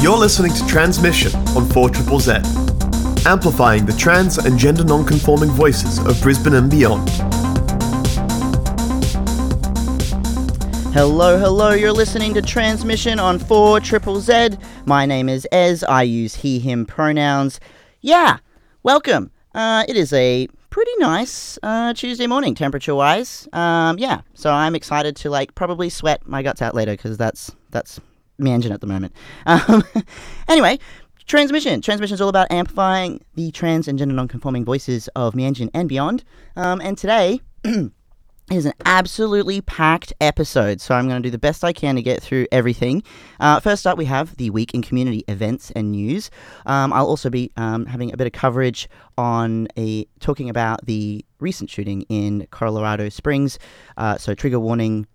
You're listening to Tranzmission on 4 Triple Z, amplifying the trans and gender non-conforming voices of Brisbane and beyond. Hello, hello, you're listening to Tranzmission on 4 Triple Z. My name is Ez, I use he, him pronouns. Yeah, welcome. Uh, it is a pretty nice uh, Tuesday morning, temperature wise. Um, yeah, so I'm excited to like probably sweat my guts out later because that's that's my engine at the moment. Um, anyway, Tranzmission. Tranzmission is all about amplifying the trans and gender non-conforming voices of Mianjin and beyond. Um, and today is an absolutely packed episode, so I'm going to do the best I can to get through everything. Uh, first up, we have the week in community events and news. Um, I'll also be um, having a bit of coverage on a talking about the recent shooting in Colorado Springs. Uh, so trigger warning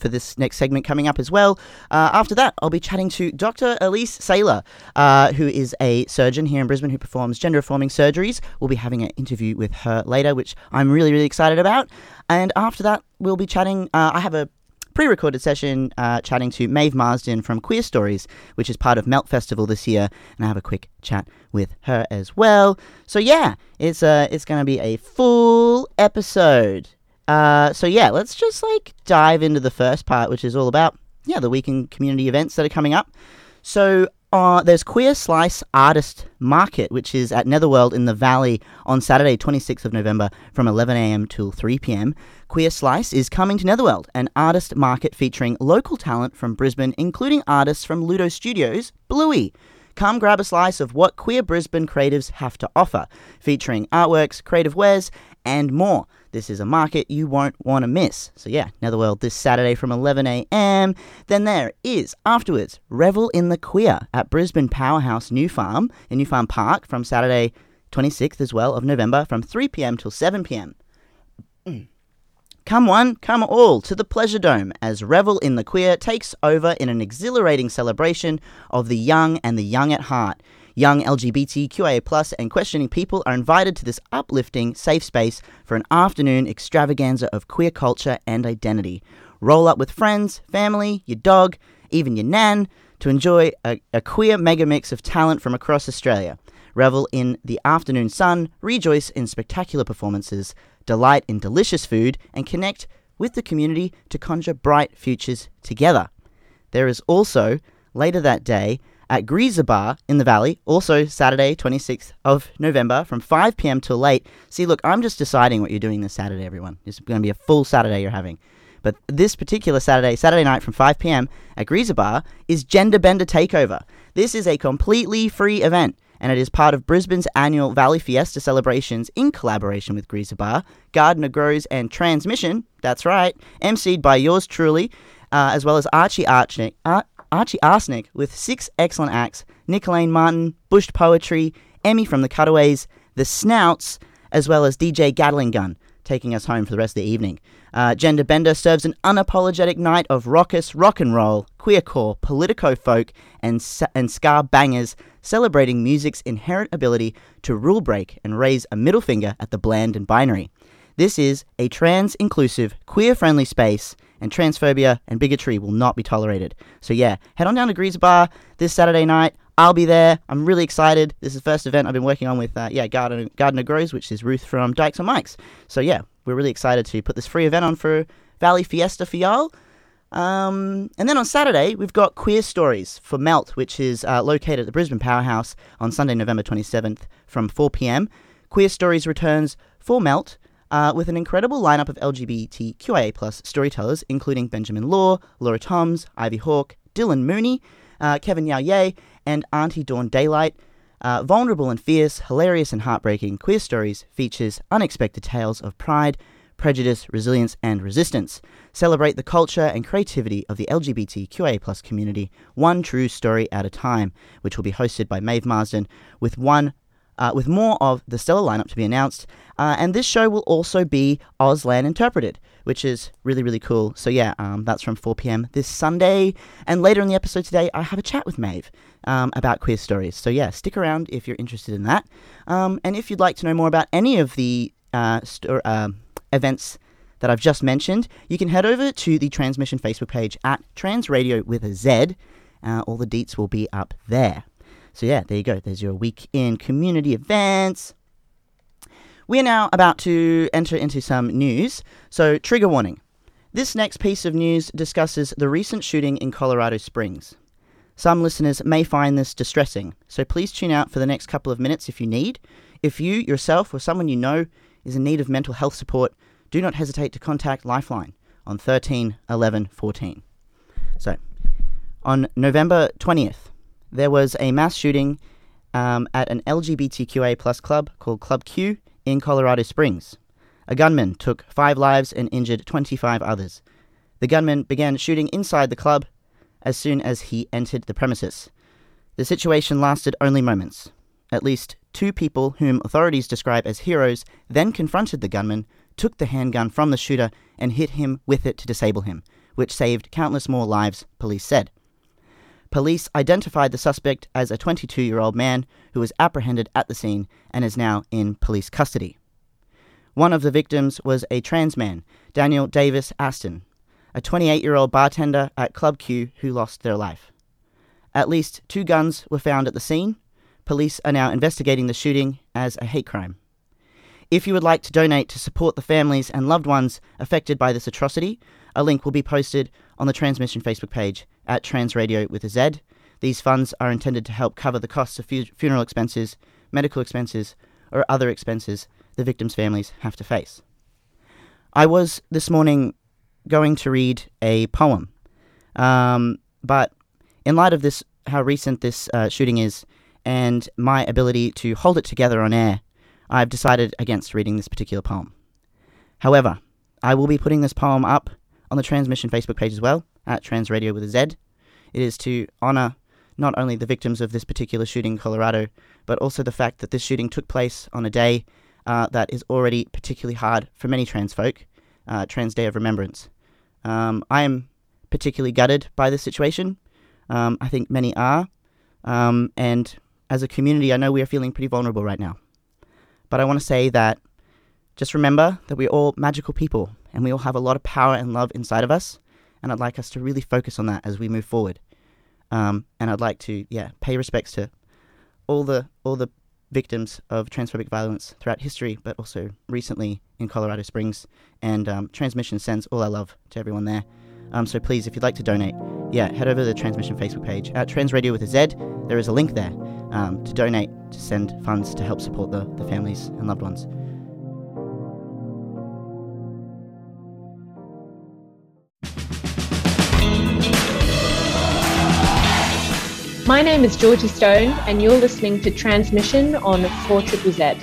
for this next segment coming up as well. Uh, after that, I'll be chatting to Dr. Alys Saylor, uh, who is a surgeon here in Brisbane who performs gender affirming surgeries. We'll be having an interview with her later, which I'm really, really excited about. And after that, we'll be chatting. Uh, I have a pre recorded session uh, chatting to Maeve Marsden from Queerstories, which is part of Melt Festival this year, and I have a quick chat with her as well. So, yeah, it's, uh, it's going to be a full episode. Uh, so yeah, let's just like dive into the first part, which is all about yeah the weekend community events that are coming up. So uh, there's Queer Slice Artist Market, which is at Netherworld in the Valley on Saturday, 26th of November from 11am till 3pm. Queer Slice is coming to Netherworld, an artist market featuring local talent from Brisbane, including artists from Ludo Studios, Bluey. Come grab a slice of what queer Brisbane creatives have to offer, featuring artworks, creative wares, and more. This is a market you won't want to miss. So, yeah, Netherworld this Saturday from 11am. Then there is, afterwards, Revel in the Queer at Brisbane Powerhouse New Farm in New Farm Park from Saturday 26th as well of November from 3pm till 7pm. Mm. Come one, come all to the Pleasure Dome as Revel in the Queer takes over in an exhilarating celebration of the young and the young at heart. Young LGBTQIA and questioning people are invited to this uplifting, safe space for an afternoon extravaganza of queer culture and identity. Roll up with friends, family, your dog, even your nan, to enjoy a, a queer mega mix of talent from across Australia. Revel in the afternoon sun, rejoice in spectacular performances, delight in delicious food, and connect with the community to conjure bright futures together. There is also, later that day, at Greaser Bar in the Valley, also Saturday, 26th of November from 5 p.m. till late. See, look, I'm just deciding what you're doing this Saturday, everyone. It's going to be a full Saturday you're having. But this particular Saturday, Saturday night from 5 p.m. at Greaser Bar is Gender Bender Takeover. This is a completely free event and it is part of Brisbane's annual Valley Fiesta celebrations in collaboration with Greaser Bar, Gardener Grows, and Tranzmission. That's right, emceed by yours truly, uh, as well as Archie Archnick, Ar- Archie Arsenic with six excellent acts Nicolene Martin, Bush Poetry, Emmy from the Cutaways, The Snouts, as well as DJ Gatling Gun, taking us home for the rest of the evening. Uh, Gender Bender serves an unapologetic night of raucous rock and roll, queercore, politico folk, and, and ska bangers, celebrating music's inherent ability to rule break and raise a middle finger at the bland and binary. This is a trans inclusive, queer friendly space, and transphobia and bigotry will not be tolerated. So, yeah, head on down to Greaser Bar this Saturday night. I'll be there. I'm really excited. This is the first event I've been working on with, uh, yeah, Gardener, Gardener Grows, which is Ruth from Dykes on Mikes. So, yeah, we're really excited to put this free event on for Valley Fiesta for y'all. Um, and then on Saturday, we've got Queerstories for Melt, which is uh, located at the Brisbane Powerhouse on Sunday, November 27th from 4 pm. Queerstories returns for Melt uh, with an incredible lineup of LGBTQIA plus storytellers, including Benjamin Law, Laura Toms, Ivy Hawk, Dylan Mooney, uh, Kevin Yao Ye, and Auntie Dawn Daylight. Uh, vulnerable and fierce, hilarious and heartbreaking, Queerstories features unexpected tales of pride, prejudice, resilience, and resistance. Celebrate the culture and creativity of the LGBTQIA plus community, one true story at a time, which will be hosted by Maeve Marsden, with one uh, with more of the stellar lineup to be announced. Uh, and this show will also be Auslan Interpreted, which is really, really cool. So, yeah, um, that's from 4 p.m. this Sunday. And later in the episode today, I have a chat with Maeve um, about Queerstories. So, yeah, stick around if you're interested in that. Um, and if you'd like to know more about any of the uh, sto- uh, events that I've just mentioned, you can head over to the Tranzmission Facebook page at Transradio with a Z. Uh, all the deets will be up there. So, yeah, there you go. There's your week in community events. We are now about to enter into some news. So, trigger warning. This next piece of news discusses the recent shooting in Colorado Springs. Some listeners may find this distressing, so please tune out for the next couple of minutes if you need. If you, yourself, or someone you know is in need of mental health support, do not hesitate to contact Lifeline on 13 11 14. So, on November 20th, there was a mass shooting um, at an LGBTQA plus club called Club Q in Colorado Springs. A gunman took five lives and injured 25 others. The gunman began shooting inside the club as soon as he entered the premises. The situation lasted only moments. At least two people, whom authorities describe as heroes, then confronted the gunman, took the handgun from the shooter, and hit him with it to disable him, which saved countless more lives, police said. Police identified the suspect as a 22 year old man who was apprehended at the scene and is now in police custody. One of the victims was a trans man, Daniel Davis Aston, a 28 year old bartender at Club Q who lost their life. At least two guns were found at the scene. Police are now investigating the shooting as a hate crime. If you would like to donate to support the families and loved ones affected by this atrocity, a link will be posted on the Tranzmission Facebook page at Transradio with a Z. These funds are intended to help cover the costs of fu- funeral expenses, medical expenses, or other expenses the victims' families have to face. I was this morning going to read a poem, um, but in light of this, how recent this uh, shooting is, and my ability to hold it together on air, I've decided against reading this particular poem. However, I will be putting this poem up on the Tranzmission Facebook page as well, at Transradio with a Z. It is to honour not only the victims of this particular shooting in Colorado, but also the fact that this shooting took place on a day uh, that is already particularly hard for many trans folk, uh, Trans Day of Remembrance. Um, I am particularly gutted by this situation. Um, I think many are. Um, and as a community, I know we are feeling pretty vulnerable right now. But I want to say that just remember that we're all magical people and we all have a lot of power and love inside of us. And I'd like us to really focus on that as we move forward. Um, and I'd like to, yeah, pay respects to all the all the victims of transphobic violence throughout history, but also recently in Colorado Springs. And um, Tranzmission sends all our love to everyone there. Um, so please, if you'd like to donate, yeah, head over to the Tranzmission Facebook page at Transradio with a Z. There is a link there um, to donate to send funds to help support the, the families and loved ones. My name is Georgie Stone, and you're listening to Tranzmission on 4 Triple Z.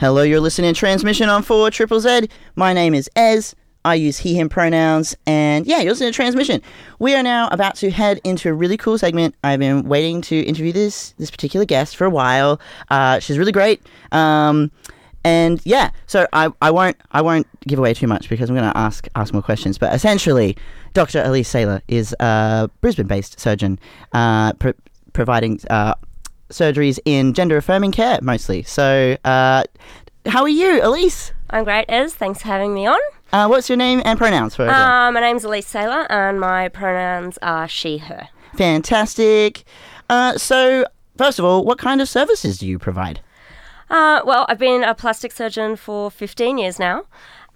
Hello, you're listening to Tranzmission on 4 Triple Z. My name is Ez. I use he, him pronouns, and yeah, you're listening to Tranzmission. We are now about to head into a really cool segment. I've been waiting to interview this this particular guest for a while. Uh, she's really great. Um, and yeah, so I, I won't I won't give away too much because I'm going to ask ask more questions. But essentially, Dr. Alys Saylor is a Brisbane-based surgeon, uh, pro- providing uh, surgeries in gender affirming care mostly. So, uh, how are you, Alys? I'm great, Ez. Thanks for having me on. Uh, what's your name and pronouns for everyone? Uh, my name's Alys Saylor, and my pronouns are she, her. Fantastic. Uh, so, first of all, what kind of services do you provide? Uh, well, I've been a plastic surgeon for 15 years now,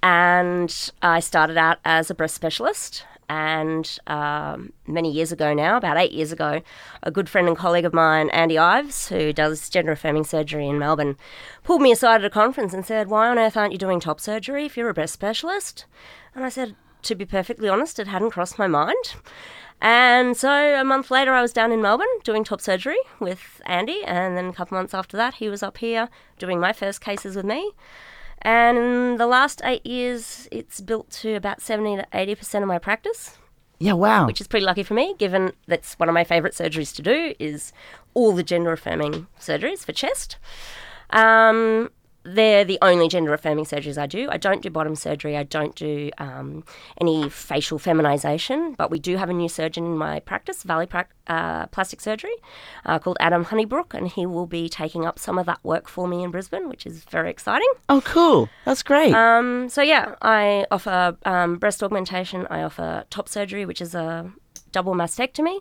and I started out as a breast specialist. And um, many years ago now, about eight years ago, a good friend and colleague of mine, Andy Ives, who does gender affirming surgery in Melbourne, pulled me aside at a conference and said, Why on earth aren't you doing top surgery if you're a breast specialist? And I said, To be perfectly honest, it hadn't crossed my mind. And so a month later, I was down in Melbourne doing top surgery with Andy, and then a couple months after that, he was up here doing my first cases with me. And in the last eight years, it's built to about 70 to 80% of my practice, Yeah, wow. which is pretty lucky for me, given that's one of my favourite surgeries to do is all the gender affirming surgeries for chest. Um, they're the only gender affirming surgeries I do. I don't do bottom surgery. I don't do um, any facial feminization, but we do have a new surgeon in my practice, Valley pra- uh, Plastic Surgery, uh, called Adam Honeybrook, and he will be taking up some of that work for me in Brisbane, which is very exciting. Oh, cool. That's great. Um, so yeah, I offer um, breast augmentation. I offer top surgery, which is a double mastectomy,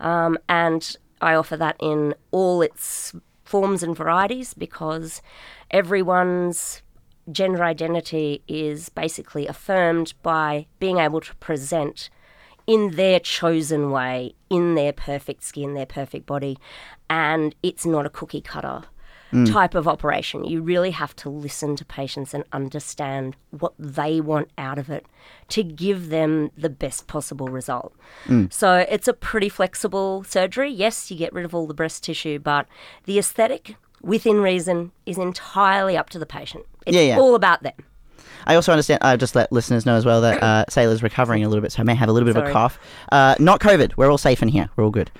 um, and I offer that in all its forms and varieties because everyone's gender identity is basically affirmed by being able to present in their chosen way, in their perfect skin, their perfect body, and it's not a cookie cutter mm. type of operation. You really have to listen to patients and understand what they want out of it to give them the best possible result. Mm. So it's a pretty flexible surgery. Yes, you get rid of all the breast tissue, but the aesthetic, within reason, is entirely up to the patient. It's Yeah, yeah. all about them. I also understand. I just let listeners know as well that uh, Saylor's recovering a little bit, so I may have a little bit of a cough. Uh, not COVID. We're all safe in here. We're all good.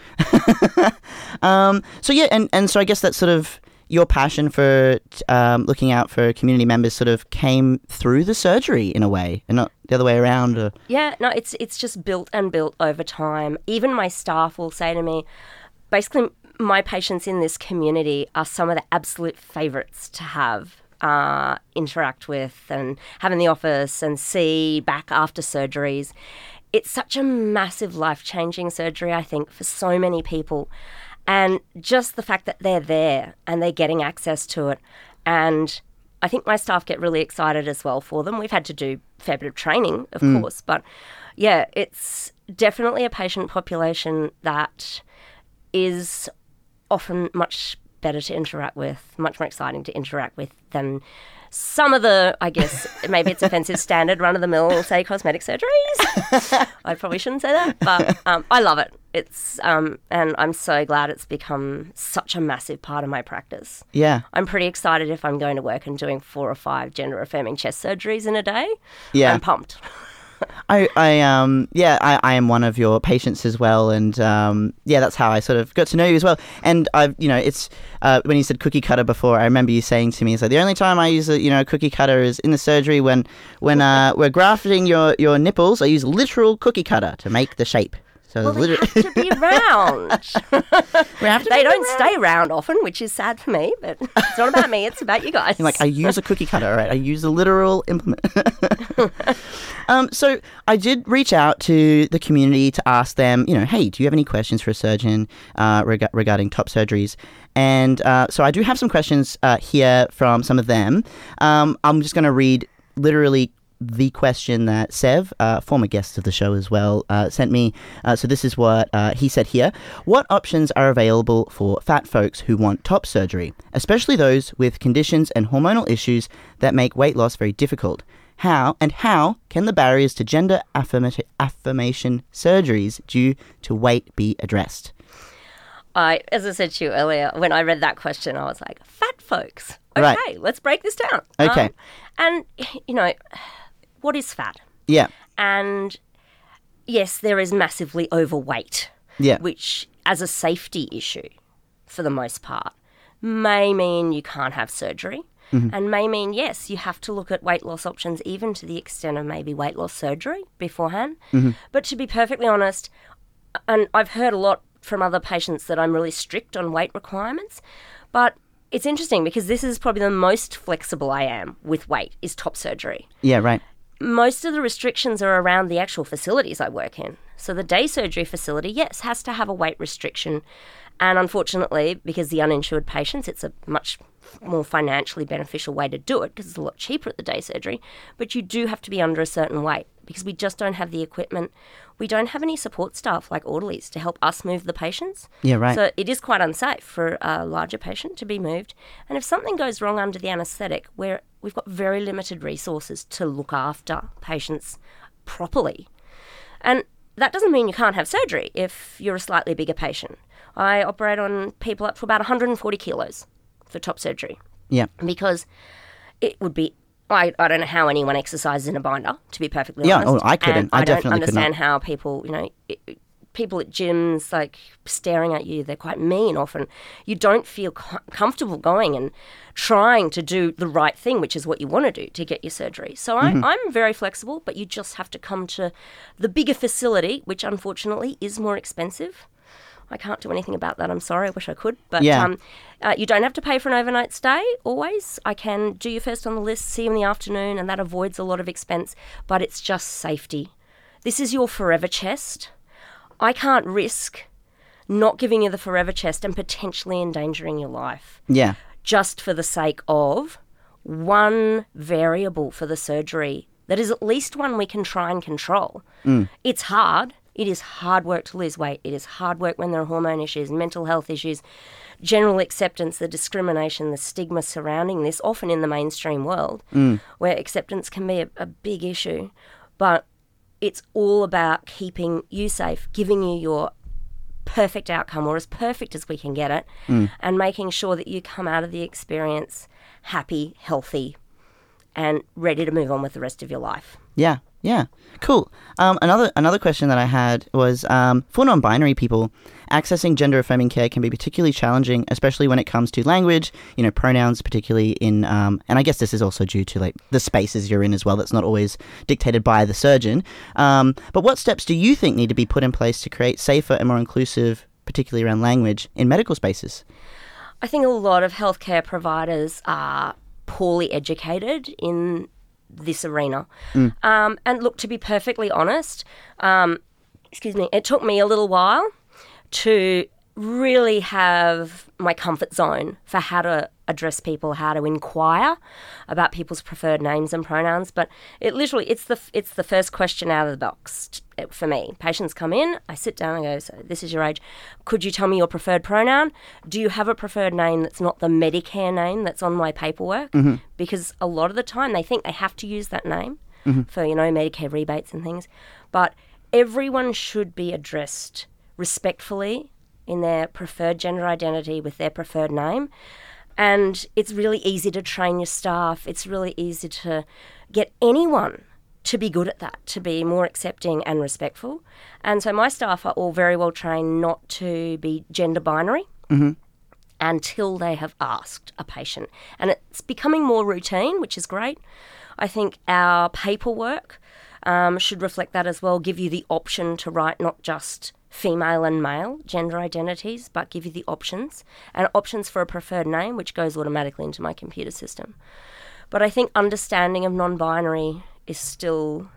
um, so yeah, and and so I guess that's sort of your passion for um, looking out for community members sort of came through the surgery in a way, and not the other way around. Or, Yeah, no, it's it's just built and built over time. Even my staff will say to me, basically, my patients in this community are some of the absolute favourites to have. Uh, interact with and have in the office and see back after surgeries. It's such a massive life changing surgery, I think, for so many people. And just the fact that they're there and they're getting access to it. And I think my staff get really excited as well for them. We've had to do a fair bit of training, of course, but yeah, it's definitely a patient population that is often much better to interact with, much more exciting to interact with than some of the, I guess, maybe it's offensive standard run of the mill, say, cosmetic surgeries. I probably shouldn't say that, but um, I love it. It's, um, and I'm so glad it's become such a massive part of my practice. yeah, I'm pretty excited if I'm going to work and doing four or five gender affirming chest surgeries in a day. Yeah. I'm pumped. I, I um yeah I, I am one of your patients as well and um yeah that's how I sort of got to know you as well. And I've you know it's uh, when you said cookie cutter before I remember you saying to me so the only time I use a you know cookie cutter is in the surgery when when uh, we're grafting your your nipples I use literal cookie cutter to make the shape so Well, they have to be round. we have to they don't it stay round often, which is sad for me, but it's not about me, it's about you guys. like I use a cookie cutter, all right? I use a literal implement. um, so I did reach out to the community to ask them, you know, hey, do you have any questions for a surgeon uh, reg- regarding top surgeries? And uh, so I do have some questions uh, here from some of them. Um, I'm just going to read literally the question that Sev, uh, former guest of the show as well, uh, sent me. Uh, so this is what uh, he said here. What options are available for fat folks who want top surgery, especially those with conditions and hormonal issues that make weight loss very difficult? How and how can the barriers to gender affirmati- affirmation surgeries due to weight be addressed? I, as I said to you earlier, when I read that question, I was like, fat folks. Okay, Right. let's break this down. Okay. Um, and, you know, what is fat? Yeah, And yes, there is massively overweight, yeah, which, as a safety issue for the most part, may mean you can't have surgery. Mm-hmm. And may mean, yes, you have to look at weight loss options, even to the extent of maybe weight loss surgery beforehand. Mm-hmm. But to be perfectly honest, and I've heard a lot from other patients that I'm really strict on weight requirements, but it's interesting because this is probably the most flexible I am with weight is top surgery yeah, right. Most of the restrictions are around the actual facilities I work in. So the day surgery facility, yes, has to have a weight restriction. And unfortunately, because the uninsured patients, it's a much more financially beneficial way to do it because it's a lot cheaper at the day surgery. But you do have to be under a certain weight because we just don't have the equipment. We don't have any support staff like orderlies to help us move the patients. Yeah, right. So it is quite unsafe for a larger patient to be moved. And if something goes wrong under the anaesthetic, where we've got very limited resources to look after patients properly. And that doesn't mean you can't have surgery if you're a slightly bigger patient. I operate on people up to about 140 kilos for top surgery Yeah, because it would be. I, I don't know how anyone exercises in a binder, to be perfectly Yeah, oh, honest. oh, I couldn't. And I I don't definitely could not. understand how people, you know, i- i- people at gyms like staring at you. They're quite mean often. You don't feel co- comfortable going and trying to do the right thing, which is what you want to do to get your surgery. So I, I'm very flexible, but you just have to come to the bigger facility, which unfortunately is more expensive. I can't do anything about that. I'm sorry. I wish I could. But Yeah. um, uh, you don't have to pay for an overnight stay always. I can do you first on the list, see you in the afternoon, and that avoids a lot of expense, but it's just safety. This is your forever chest. I can't risk not giving you the forever chest and potentially endangering your life Yeah. just for the sake of one variable for the surgery that is at least one we can try and control. Mm. It's hard. It is hard work to lose weight. It is hard work when there are hormone issues, mental health issues, general acceptance, the discrimination, the stigma surrounding this, often in the mainstream world, mm. where acceptance can be a, a big issue. But it's all about keeping you safe, giving you your perfect outcome or as perfect as we can get it, mm. and making sure that you come out of the experience happy, healthy, and ready to move on with the rest of your life. Yeah, yeah, cool. Um, another another question that I had was um, for non-binary people, accessing gender-affirming care can be particularly challenging, especially when it comes to language. You know, pronouns, particularly in, um, and I guess this is also due to like the spaces you're in as well. That's not always dictated by the surgeon. Um, but what steps do you think need to be put in place to create safer and more inclusive, particularly around language, in medical spaces? I think a lot of healthcare providers are poorly educated in this arena. Um, and look, to be perfectly honest, um, excuse me, it took me a little while to really have my comfort zone for how to address people, how to inquire about people's preferred names and pronouns. But it literally, it's the it's the first question out of the box for me. Patients come in, I sit down and go, "So this is your age. Could you tell me your preferred pronoun? Do you have a preferred name that's not the Medicare name that's on my paperwork? Mm-hmm. Because a lot of the time they think they have to use that name mm-hmm. for you know Medicare rebates and things, but everyone should be addressed respectfully in their preferred gender identity with their preferred name. And it's really easy to train your staff. It's really easy to get anyone to be good at that, to be more accepting and respectful. And so my staff are all very well trained not to be gender binary until they have asked a patient. And it's becoming more routine, which is great. I think our paperwork um, should reflect that as well, give you the option to write not just female and male gender identities, but give you the options and options for a preferred name, which goes automatically into my computer system. But I think understanding of non binary is still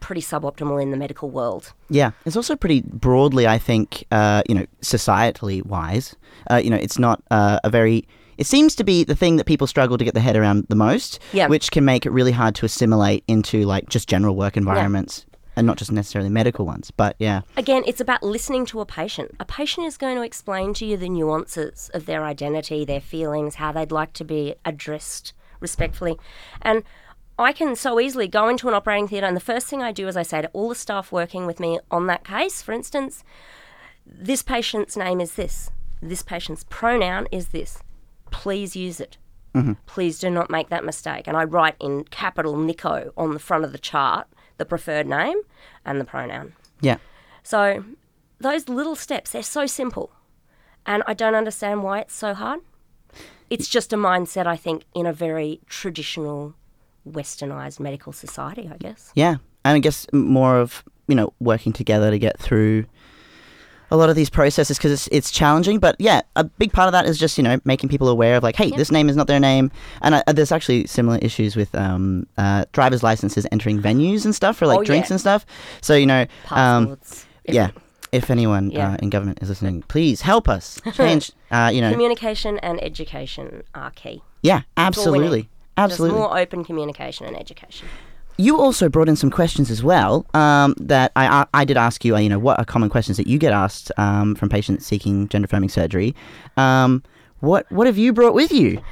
pretty suboptimal in the medical world. Yeah, it's also pretty broadly, I think, uh, you know, societally wise. Uh, you know, it's not uh, a very. It seems to be the thing that people struggle to get their head around the most, Yeah. which can make it really hard to assimilate into like just general work environments and not just necessarily medical ones. But yeah, Again, it's about listening to a patient. A patient is going to explain to you the nuances of their identity, their feelings, how they'd like to be addressed respectfully. And I can so easily go into an operating theatre, and the first thing I do is I say to all the staff working with me on that case, for instance, this patient's name is this, this patient's pronoun is this. Please use it. Mm-hmm. Please do not make that mistake. And I write in capital Nico on the front of the chart the preferred name and the pronoun. yeah, So those little steps, they're so simple. And I don't understand why it's so hard. It's just a mindset, I think, in a very traditional, westernized medical society, I guess. yeah, and I guess more of you know working together to get through a lot of these processes because it's, it's challenging. But yeah, a big part of that is just you know making people aware of like, hey, this name is not their name, and uh, there's actually similar issues with um, uh, driver's licenses entering venues and stuff for like Oh, drinks yeah. and stuff. So you know, um, yeah. If anyone Yeah. uh, in government is listening, please help us change. uh, you know, Communication and education are key. yeah, That's all we need. absolutely, absolutely. Just more open communication and education. You also brought in some questions as well um, that I, I did ask you. Uh, you know, what are common questions that you get asked um, from patients seeking gender affirming surgery? Um, what what have you brought with you?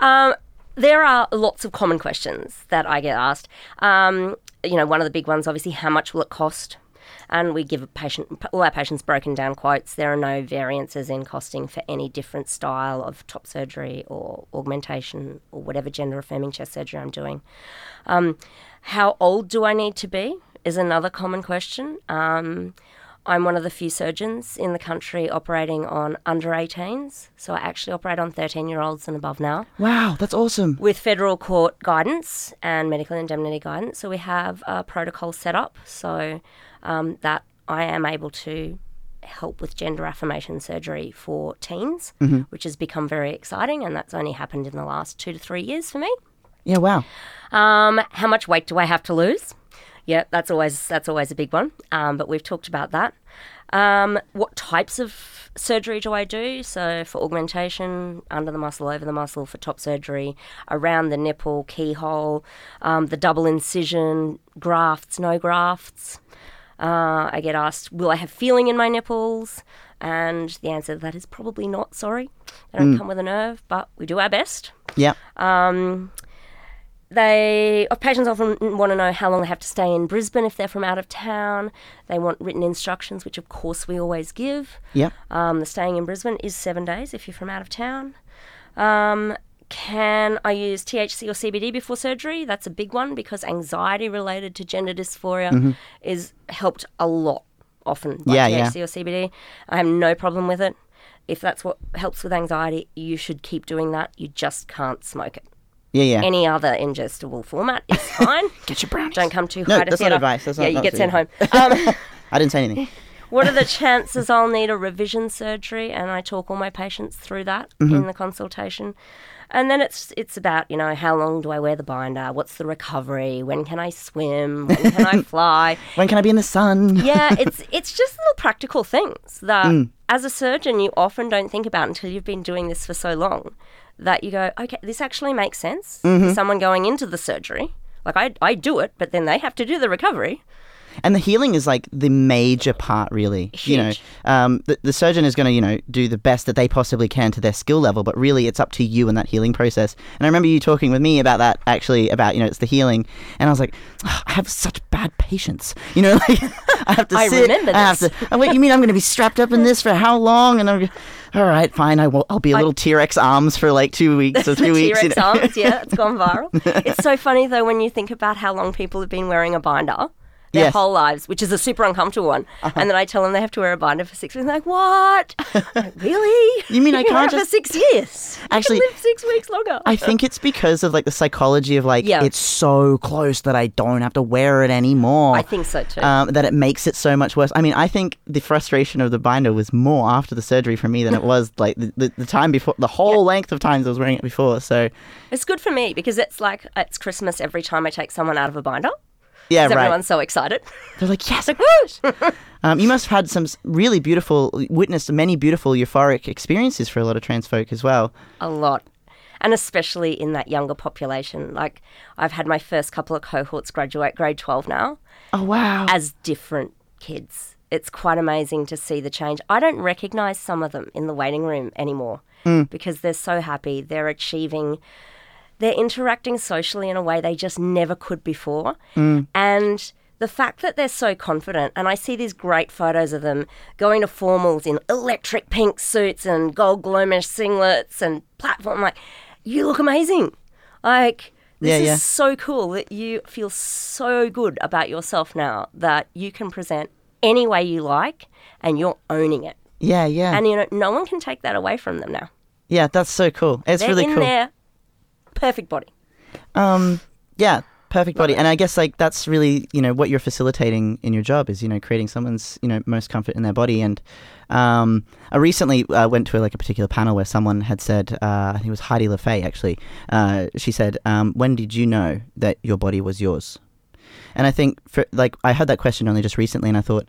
Um, there are lots of common questions that I get asked. Um, you know, one of the big ones, obviously, how much will it cost? And we give a patient all our patients broken down quotes. There are no variances in costing for any different style of top surgery or augmentation or whatever gender affirming chest surgery I'm doing. Um, how old do I need to be? Is another common question. Um, I'm one of the few surgeons in the country operating on under 18s. So I actually operate on 13 year olds and above now Wow, that's awesome. with federal court guidance and medical indemnity guidance. So we have a protocol set up so um, that I am able to help with gender affirmation surgery for teens, which has become very exciting, and that's only happened in the last two to three years for me. Yeah, wow. Um, how much weight do I have to lose? Yeah, that's always that's always a big one. Um, but we've talked about that. Um, what types of surgery do I do? So for augmentation, under the muscle, over the muscle, for top surgery, around the nipple, keyhole, um, the double incision, grafts, no grafts. Uh, I get asked, will I have feeling in my nipples? And the answer to that is probably not. Sorry, they don't come with a nerve, but we do our best. Yeah. Um, they patients often want to know how long they have to stay in Brisbane if they're from out of town. They want written instructions, which of course we always give. Yeah. Um, the staying in Brisbane is seven days if you're from out of town. Um, can I use THC or CBD before surgery? That's a big one because anxiety related to gender dysphoria is helped a lot often by Yeah, yeah. THC or CBD. I have no problem with it. If that's what helps with anxiety, you should keep doing that. You just can't smoke it. Yeah, yeah. Any other ingestible format is fine. Get your brownies. Don't come too No, high to that's not advice. That's yeah, not- you get sent home. Um, I didn't say anything. what are the chances I'll need a revision surgery? And I talk all my patients through that Mm-hmm. in the consultation. And then it's it's about you know how long do I wear the binder? What's the recovery? When can I swim? When can I fly? When can I be in the sun? yeah, it's it's just little practical things that Mm. as a surgeon you often don't think about until you've been doing this for so long that you go, okay, this actually makes sense. Mm-hmm. for Someone going into the surgery, like I I do it, but then they have to do the recovery. And the healing is like the major part, really. You know, um, the, the surgeon is going to, you know, do the best that they possibly can to their skill level, but really it's up to you in that healing process. And I remember you talking with me about that, actually, about, you know, it's the healing. And I was like, "Ugh, I have such bad patience. You know, like, I have to I sit. remember I have this. to, oh, wait, you mean I'm going to be strapped up in this for how long? And I'm all right, fine. I will, I'll be a little T Rex arms for like two weeks or three weeks. you T-Rex know. arms, yeah, it's gone viral. it's so funny though when you think about how long people have been wearing a binder. Their Yes. whole lives, which is a super uncomfortable one, and then I tell them they have to wear a binder for six weeks. They're like, "What? Like, really? You mean I can't just- for six years? Actually, live six weeks longer." I think it's because of like the psychology of like Yeah. it's so close that I don't have to wear it anymore. I think so too. um, that it makes it so much worse. I mean, I think the frustration of the binder was more after the surgery for me than it was like the, the, the time before, the whole length of times I was wearing it before. So It's good for me because it's like it's Christmas every time I take someone out of a binder. Yeah, right. Everyone's so excited. They're like, yes. Like, whoosh! Um, you must have had some really beautiful, witnessed many beautiful euphoric experiences for a lot of trans folk as well. a lot. And especially in that younger population. Like, I've had my first couple of cohorts graduate grade 12 now Oh wow. as different kids. It's quite amazing to see the change. I don't recognize some of them in the waiting room anymore because they're so happy. They're achieving, they're interacting socially in a way they just never could before. Mm. And the fact that they're so confident, and I see these great photos of them going to formals in electric pink suits and gold glow mesh singlets and platform, like, you look amazing. Like, this Yeah, is yeah. so cool that you feel so good about yourself now that you can present any way you like and you're owning it. yeah, yeah, And you know, no one can take that away from them now. yeah. That's so cool. It's They're really in cool. Perfect body. Um, yeah, perfect body. And I guess like that's really you know what you're facilitating in your job is you know creating someone's you know most comfort in their body. And um, I recently uh, went to like a particular panel where someone had said, uh, I think it was Heidi LaFay actually. Uh, she said, um, "When did you know that your body was yours?" And I think for like I had that question only just recently, and I thought.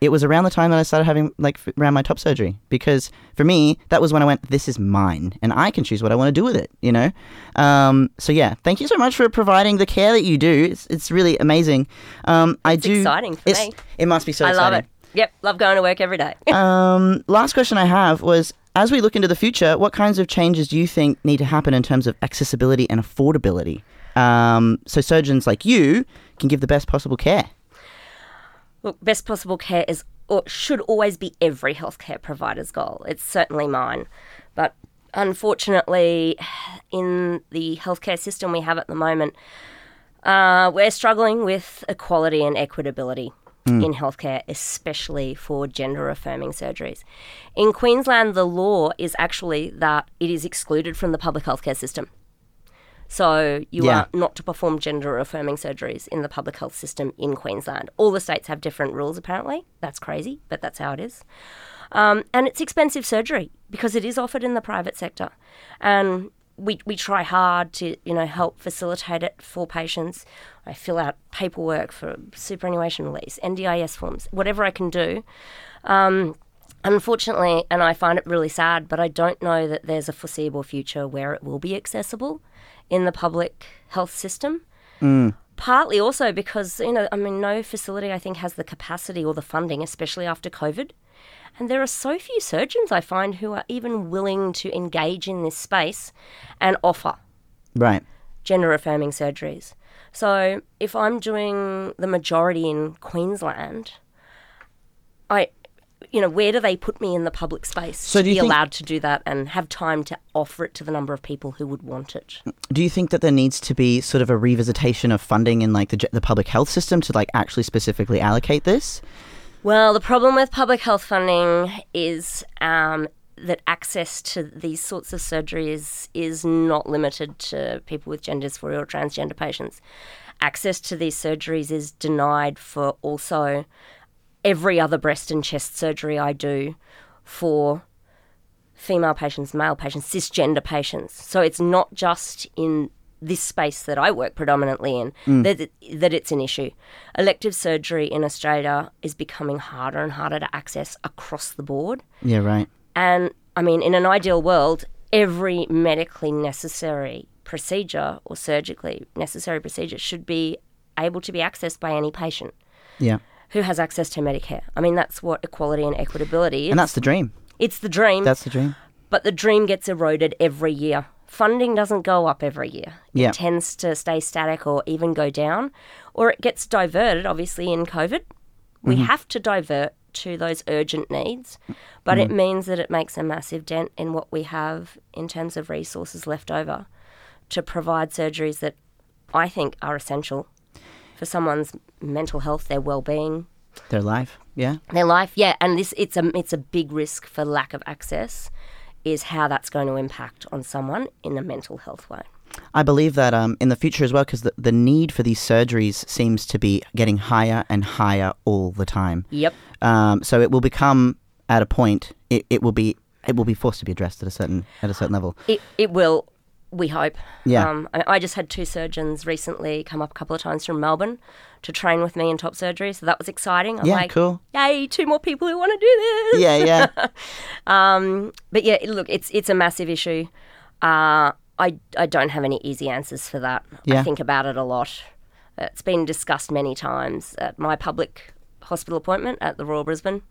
It was around the time that I started having like around my top surgery because for me that was when I went this is mine and I can choose what I want to do with it you know um, so yeah thank you so much for providing the care that you do it's, it's really amazing um, I It's do exciting for it's- me. it must be so exciting. I love it. Yep, love going to work every day. um, last question I have was as we look into the future, what kinds of changes do you think need to happen in terms of accessibility and affordability? Um, so surgeons like you can give the best possible care. Look, best possible care is or should always be every healthcare provider's goal. It's certainly mine. But unfortunately, in the healthcare system we have at the moment, uh, we're struggling with equality and equitability. in healthcare, especially for gender affirming surgeries. In Queensland, the law is actually that it is excluded from the public healthcare system. So you Yeah. are not to perform gender affirming surgeries in the public health system in Queensland. All the states have different rules, apparently. That's crazy, but that's how it is. Um, and it's expensive surgery because it is offered in the private sector. And we, we try hard to, you know, help facilitate it for patients. I fill out paperwork for superannuation release, NDIS forms, whatever I can do. Um, unfortunately, and I find it really sad, but I don't know that there's a foreseeable future where it will be accessible in the public health system. Mm. Partly also because, you know, I mean, no facility I think has the capacity or the funding, especially after COVID. And there are so few surgeons I find who are even willing to engage in this space and offer Right. gender affirming surgeries. So if I'm doing the majority in Queensland, I you know, where do they put me in the public space So to be think- allowed to do that and have time to offer it to the number of people who would want it? Do you think that there needs to be sort of a revisitation of funding in like the, the public health system to like actually specifically allocate this? Well, the problem with public health funding is um, that access to these sorts of surgeries is not limited to people with gender dysphoria or transgender patients. Access to these surgeries is denied for also every other breast and chest surgery I do for female patients, male patients, cisgender patients. So it's not just in this space that I work predominantly in mm. that, it, that it's an issue. Elective surgery in Australia is becoming harder and harder to access across the board. Yeah, right. And I mean, in an ideal world, every medically necessary procedure or surgically necessary procedure should be able to be accessed by any patient Yeah. Who has access to Medicare. I mean, that's what equality and equitability is. And that's the dream. it's the dream, That's the dream. but the dream gets eroded every year. Funding doesn't go up every year. Yeah. It tends to stay static or even go down, or it gets diverted, obviously, in COVID. We mm-hmm. have to divert to those urgent needs, but it mm. means that it makes a massive dent in what we have in terms of resources left over to provide surgeries that I think are essential for someone's mental health, their well-being, Their life. Yeah. their life. Yeah, and this it's a it's a big risk for lack of access, is how that's going to impact on someone in a mental health way. I believe that um, in the future as well, because the, the need for these surgeries seems to be getting higher and higher all the time. Yep. Um, so it will become at a point it, it will be it will be forced to be addressed at a certain at a certain level. It it will. We hope. Yeah. Um, I, I just had two surgeons recently come up a couple of times from Melbourne to train with me in top surgery, so that was exciting. I'm Yeah, like, cool. Yay! Two more people who want to do this. Yeah, yeah. Um, but yeah, look, it's it's a massive issue. Uh, I I don't have any easy answers for that. Yeah. I think about it a lot. It's been discussed many times at my public hospital appointment at the Royal Brisbane.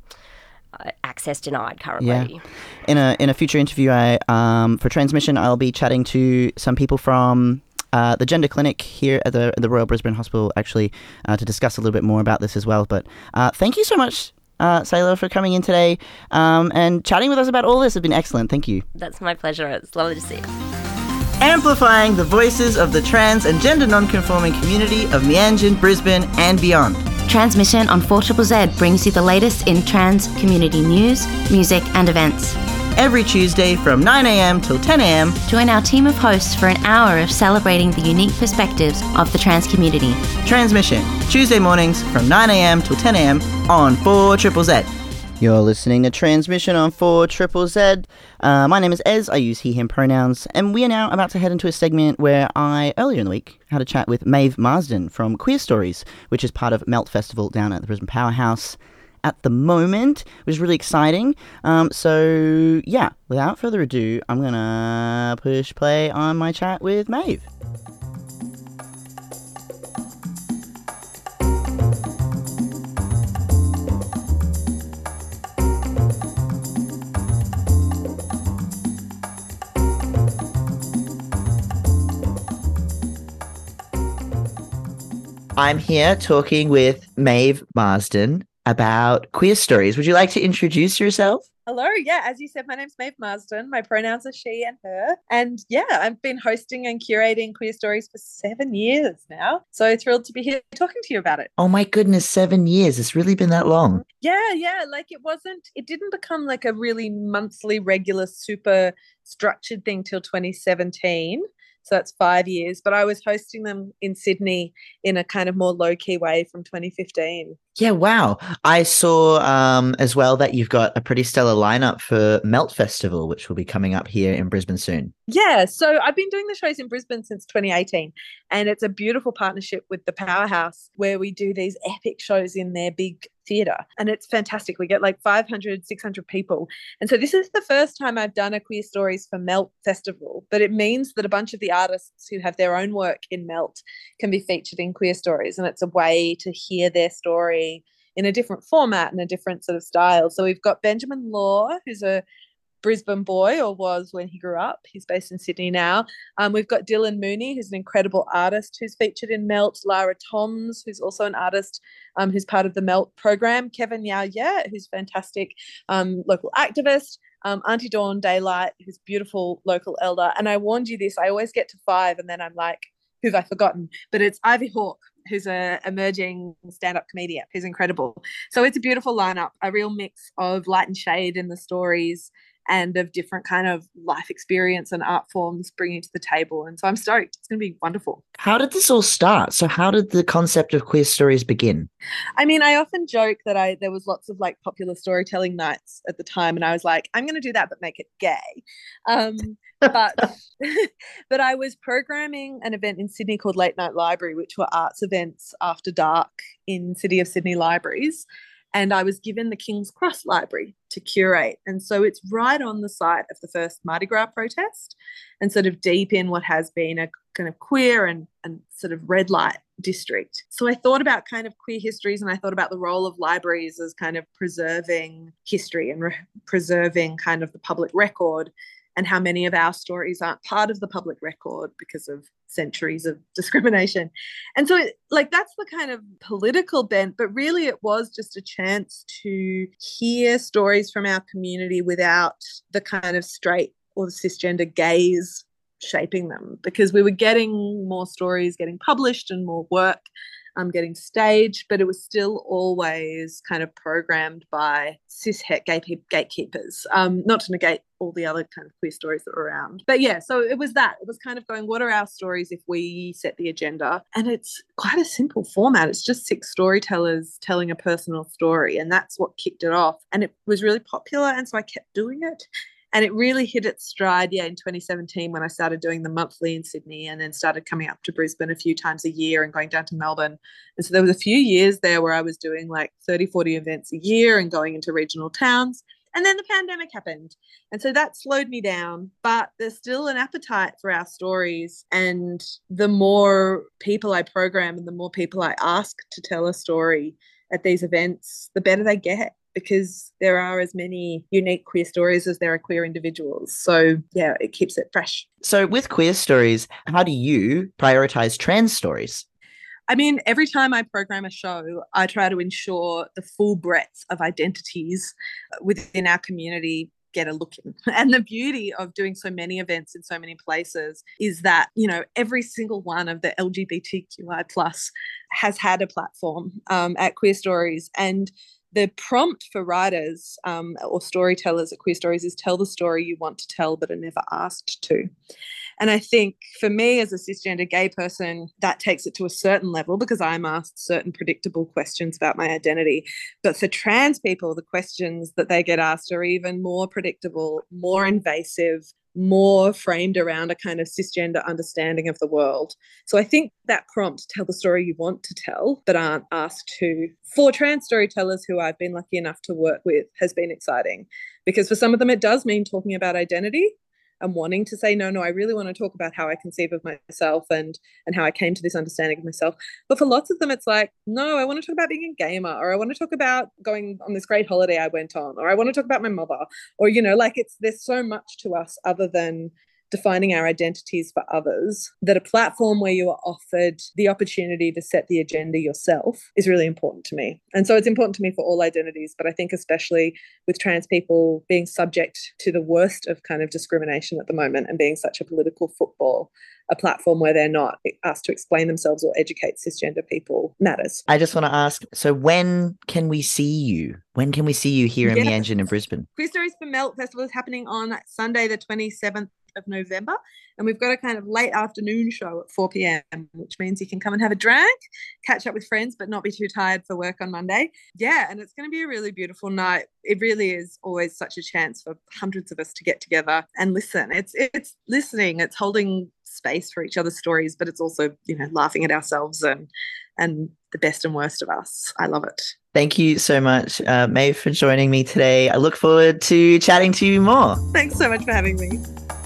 Access denied currently. Yeah. In a in a future interview, I um, for Tranzmission, I'll be chatting to some people from. Uh, the gender clinic here at the the Royal Brisbane Hospital, actually, uh, to discuss a little bit more about this as well. But uh, thank you so much, uh, Saylor, for coming in today um, and chatting with us about all this. Has been excellent. Thank you. That's my pleasure. It's lovely to see you. Amplifying the voices of the trans and gender non-conforming community of Mianjin, Brisbane, and beyond. Tranzmission on 4 Z brings you the latest in trans community news, music, and events. Every Tuesday from 9am till 10am, Join our team of hosts for an hour of celebrating the unique perspectives of the trans community. Tranzmission, Tuesday mornings from 9am till 10am on 4 Triple Z. You're listening to Tranzmission on 4 Triple Z. Uh, my name is Ez, I use he, him pronouns, and we are now about to head into a segment where I, earlier in the week, had a chat with Maeve Marsden from Queerstories, which is part of Melt Festival down at the Brisbane Powerhouse at the moment, which is really exciting. Um, so, yeah, without further ado, I'm gonna push play on my chat with Maeve. I'm here talking with Maeve Marsden about Queerstories. Would you like to introduce yourself? Hello. Yeah, as you said, my name's Maeve Marsden. My pronouns are she and her. And yeah, I've been hosting and curating Queerstories for seven years now. So thrilled to be here talking to you about it. Oh my goodness, seven years. It's really been that long. Yeah, yeah. Like it wasn't, it didn't become like a really monthly, regular, super structured thing till 2017. So that's five years. But I was hosting them in Sydney in a kind of more low key way from 2015. Yeah, wow. I saw um, as well that you've got a pretty stellar lineup for Melt Festival, which will be coming up here in Brisbane soon. Yeah, so I've been doing the shows in Brisbane since 2018, and it's a beautiful partnership with the Powerhouse where we do these epic shows in their big theatre and it's fantastic. We get like 500 600 people. And so this is the first time i've done a Queerstories for melt festival but it means that a bunch of the artists who have their own work in melt can be featured in Queerstories and it's a way to hear their story in a different format and a different sort of style. So we've got benjamin law who's a Brisbane boy, or was when he grew up. He's based in Sydney now. Um, we've got Dylan Mooney, who's an incredible artist who's featured in Melt. Lara Toms, who's also an artist um, who's part of the Melt program. Kevin Yao Yeah, who's fantastic um, local activist. Um, Auntie Dawn Daylight, who's beautiful local elder. And I warned you this, I always get to five and then I'm like, who've I forgotten? But it's Ivy Hawk, who's a emerging stand-up comedian who's incredible. So it's a beautiful lineup, a real mix of light and shade in the stories and of different kind of life experience and art forms bringing to the table. And so I'm stoked. It's going to be wonderful. How did this all start? So how did the concept of Queerstories begin? I mean, I often joke that I there was lots of like popular storytelling nights at the time, and I was like, I'm going to do that, but make it gay. Um, but but I was programming an event in Sydney called Late Night Library, which were arts events after dark in City of Sydney libraries and I was given the King's Cross Library to curate. And so it's right on the site of the first Mardi Gras protest and sort of deep in what has been a kind of queer and, and sort of red light district. So I thought about kind of queer histories and I thought about the role of libraries as kind of preserving history and re- preserving kind of the public record and how many of our stories aren't part of the public record because of centuries of discrimination. And so, it, like, that's the kind of political bent, but really it was just a chance to hear stories from our community without the kind of straight or cisgender gaze shaping them because we were getting more stories getting published and more work um, getting staged, but it was still always kind of programmed by cis het gatekeepers, um, not to negate all the other kind of queer stories that were around. But yeah, so it was that. It was kind of going, what are our stories if we set the agenda? And it's quite a simple format. It's just six storytellers telling a personal story. And that's what kicked it off. And it was really popular. And so I kept doing it. And it really hit its stride, yeah, in 2017 when I started doing the monthly in Sydney and then started coming up to Brisbane a few times a year and going down to Melbourne. And so there was a few years there where I was doing like 30, 40 events a year and going into regional towns. And then the pandemic happened. And so that slowed me down. But there's still an appetite for our stories. And the more people I program and the more people I ask to tell a story at these events, the better they get because there are as many unique queer stories as there are queer individuals. So, yeah, it keeps it fresh. So, with Queerstories, how do you prioritize trans stories? I mean, every time I program a show, I try to ensure the full breadth of identities within our community get a look in. And the beauty of doing so many events in so many places is that, you know, every single one of the LGBTQI plus has had a platform um, at Queerstories. And the prompt for writers um, or storytellers at Queerstories is tell the story you want to tell but are never asked to. And I think for me as a cisgender gay person, that takes it to a certain level because I'm asked certain predictable questions about my identity. But for trans people, the questions that they get asked are even more predictable, more invasive, more framed around a kind of cisgender understanding of the world. So I think that prompt, tell the story you want to tell, but aren't asked to, for trans storytellers who I've been lucky enough to work with, has been exciting. Because for some of them, it does mean talking about identity and wanting to say no no i really want to talk about how i conceive of myself and and how i came to this understanding of myself. But for lots of them it's like no i want to talk about being a gamer or i want to talk about going on this great holiday i went on or i want to talk about my mother or you know like it's there's so much to us other than defining our identities for others, that a platform where you are offered the opportunity to set the agenda yourself is really important to me. And so it's important to me for all identities, but I think especially with trans people being subject to the worst of kind of discrimination at the moment and being such a political football, a platform where they're not asked to explain themselves or educate cisgender people matters. I just want to ask so, when can we see you? When can we see you here in Yes. the engine in Brisbane? Queerstories for Melt Festival is happening on Sunday, the 27th of November. And we've got a kind of late afternoon show at 4 p.m., which means you can come and have a drink, catch up with friends, but not be too tired for work on Monday. Yeah, and it's going to be a really beautiful night. It really is always such a chance for hundreds of us to get together and listen. It's it's listening, it's holding space for each other's stories, but it's also, you know, laughing at ourselves and and the best and worst of us. I love it. Thank you so much, uh, Maeve, for joining me today. I look forward to chatting to you more. Thanks so much for having me.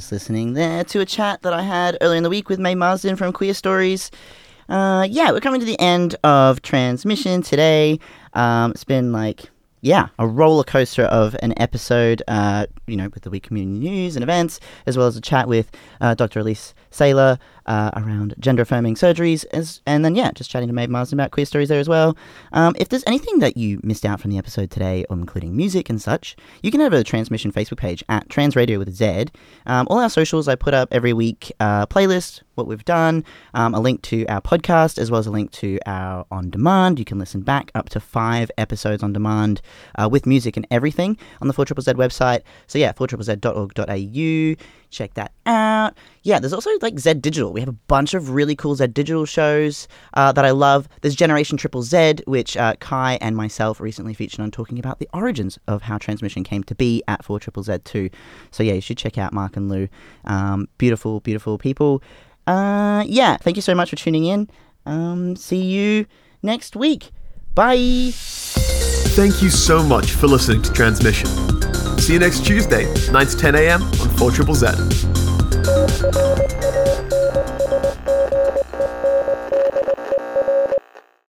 Just listening there to a chat that I had earlier in the week with Maeve Marsden from Queerstories. Uh, yeah, we're coming to the end of Tranzmission today. Um, it's been like, yeah, a roller coaster of an episode, uh, you know, with the week community news and events, as well as a chat with uh, Dr. Alys Saylor uh, around gender affirming surgeries, as, and then, yeah, just chatting to Maeve Marsden about Queerstories there as well. Um, if there's anything that you missed out from the episode today, um, including music and such, you can head over the Tranzmission Facebook page at Trans Radio with Z. Um, all our socials I put up every week, uh, playlist, what we've done, um, a link to our podcast, as well as a link to our on demand. You can listen back up to five episodes on demand uh, with music and everything on the 4ZZZ website. So, yeah, 4ZZZ.org.au. Check that out. Yeah, there's also like Z Digital. We have a bunch of really cool Z Digital shows uh, that I love. There's Generation Triple Z, which uh, Kai and myself recently featured on talking about the origins of how Tranzmission came to be at 4 Triple Z too. So yeah, you should check out Mark and Lou. Um, beautiful, beautiful people. Uh, yeah, thank you so much for tuning in. Um, see you next week. Bye. Thank you so much for listening to Tranzmission. See you next Tuesday, 9 to 10 a.m. on 4 Triple Z.